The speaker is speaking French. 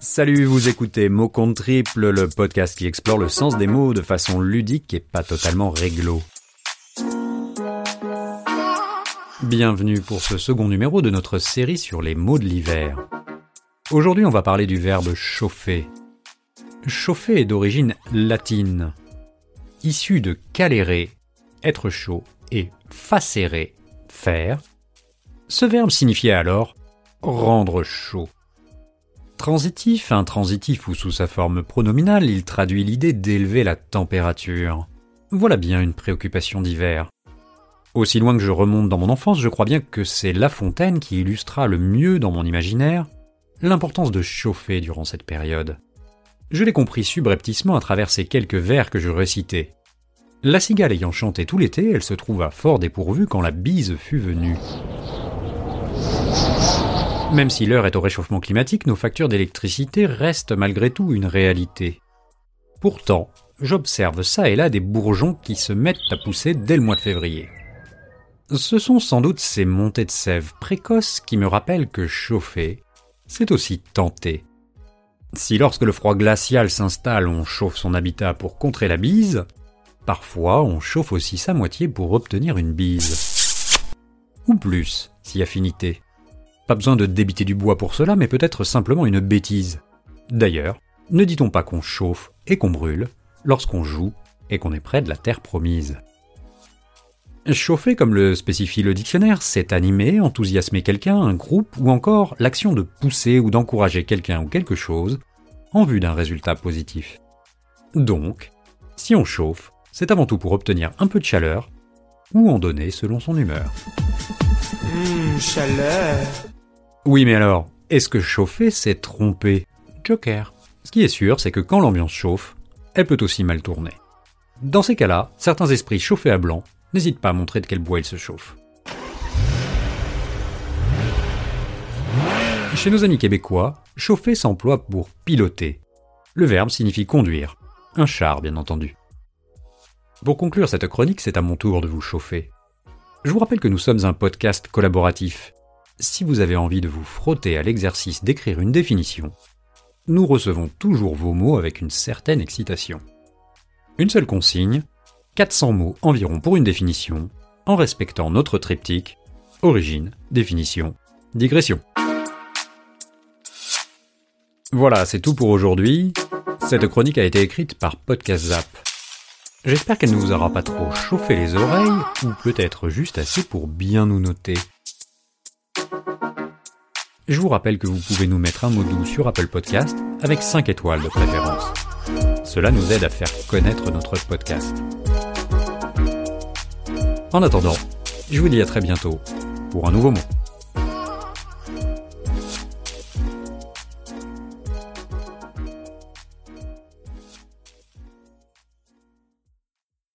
Salut, vous écoutez Mot contre triple, le podcast qui explore le sens des mots de façon ludique et pas totalement réglo. Bienvenue pour ce second numéro de notre série sur les mots de l'hiver. Aujourd'hui, on va parler du verbe chauffer. Chauffer est d'origine latine. Issu de calere, être chaud, et facere, faire, ce verbe signifiait alors rendre chaud. Transitif, intransitif ou sous sa forme pronominale, il traduit l'idée d'élever la température. Voilà bien une préoccupation d'hiver. Aussi loin que je remonte dans mon enfance, je crois bien que c'est La Fontaine qui illustra le mieux dans mon imaginaire l'importance de chauffer durant cette période. Je l'ai compris subrepticement à travers ces quelques vers que je récitais. La cigale ayant chanté tout l'été, elle se trouva fort dépourvue quand la bise fut venue. Même si l'heure est au réchauffement climatique, nos factures d'électricité restent malgré tout une réalité. Pourtant, j'observe ça et là des bourgeons qui se mettent à pousser dès le mois de février. Ce sont sans doute ces montées de sève précoces qui me rappellent que chauffer, c'est aussi tenter. Si lorsque le froid glacial s'installe, on chauffe son habitat pour contrer la bise, parfois on chauffe aussi sa moitié pour obtenir une bise. Ou plus, si affinité. Pas besoin de débiter du bois pour cela, mais peut-être simplement une bêtise. D'ailleurs, ne dit-on pas qu'on chauffe et qu'on brûle lorsqu'on joue et qu'on est près de la terre promise Chauffer, comme le spécifie le dictionnaire, c'est animer, enthousiasmer quelqu'un, un groupe, ou encore l'action de pousser ou d'encourager quelqu'un ou quelque chose en vue d'un résultat positif. Donc, si on chauffe, c'est avant tout pour obtenir un peu de chaleur ou en donner selon son humeur. Hum, chaleur. Oui, mais alors, est-ce que chauffer, c'est tromper Joker. Ce qui est sûr, c'est que quand l'ambiance chauffe, elle peut aussi mal tourner. Dans ces cas-là, certains esprits chauffés à blanc n'hésitent pas à montrer de quel bois ils se chauffent. Chez nos amis québécois, chauffer s'emploie pour piloter. Le verbe signifie conduire. Un char, bien entendu. Pour conclure cette chronique, c'est à mon tour de vous chauffer. Je vous rappelle que nous sommes un podcast collaboratif si vous avez envie de vous frotter à l'exercice d'écrire une définition, nous recevons toujours vos mots avec une certaine excitation. Une seule consigne, 400 mots environ pour une définition, en respectant notre triptyque origine, définition, digression. Voilà, c'est tout pour aujourd'hui. Cette chronique a été écrite par Podcast Zap. J'espère qu'elle ne vous aura pas trop chauffé les oreilles, ou peut-être juste assez pour bien nous noter. Je vous rappelle que vous pouvez nous mettre un mot doux sur Apple Podcast avec 5 étoiles de préférence. Cela nous aide à faire connaître notre podcast. En attendant, je vous dis à très bientôt pour un nouveau mot.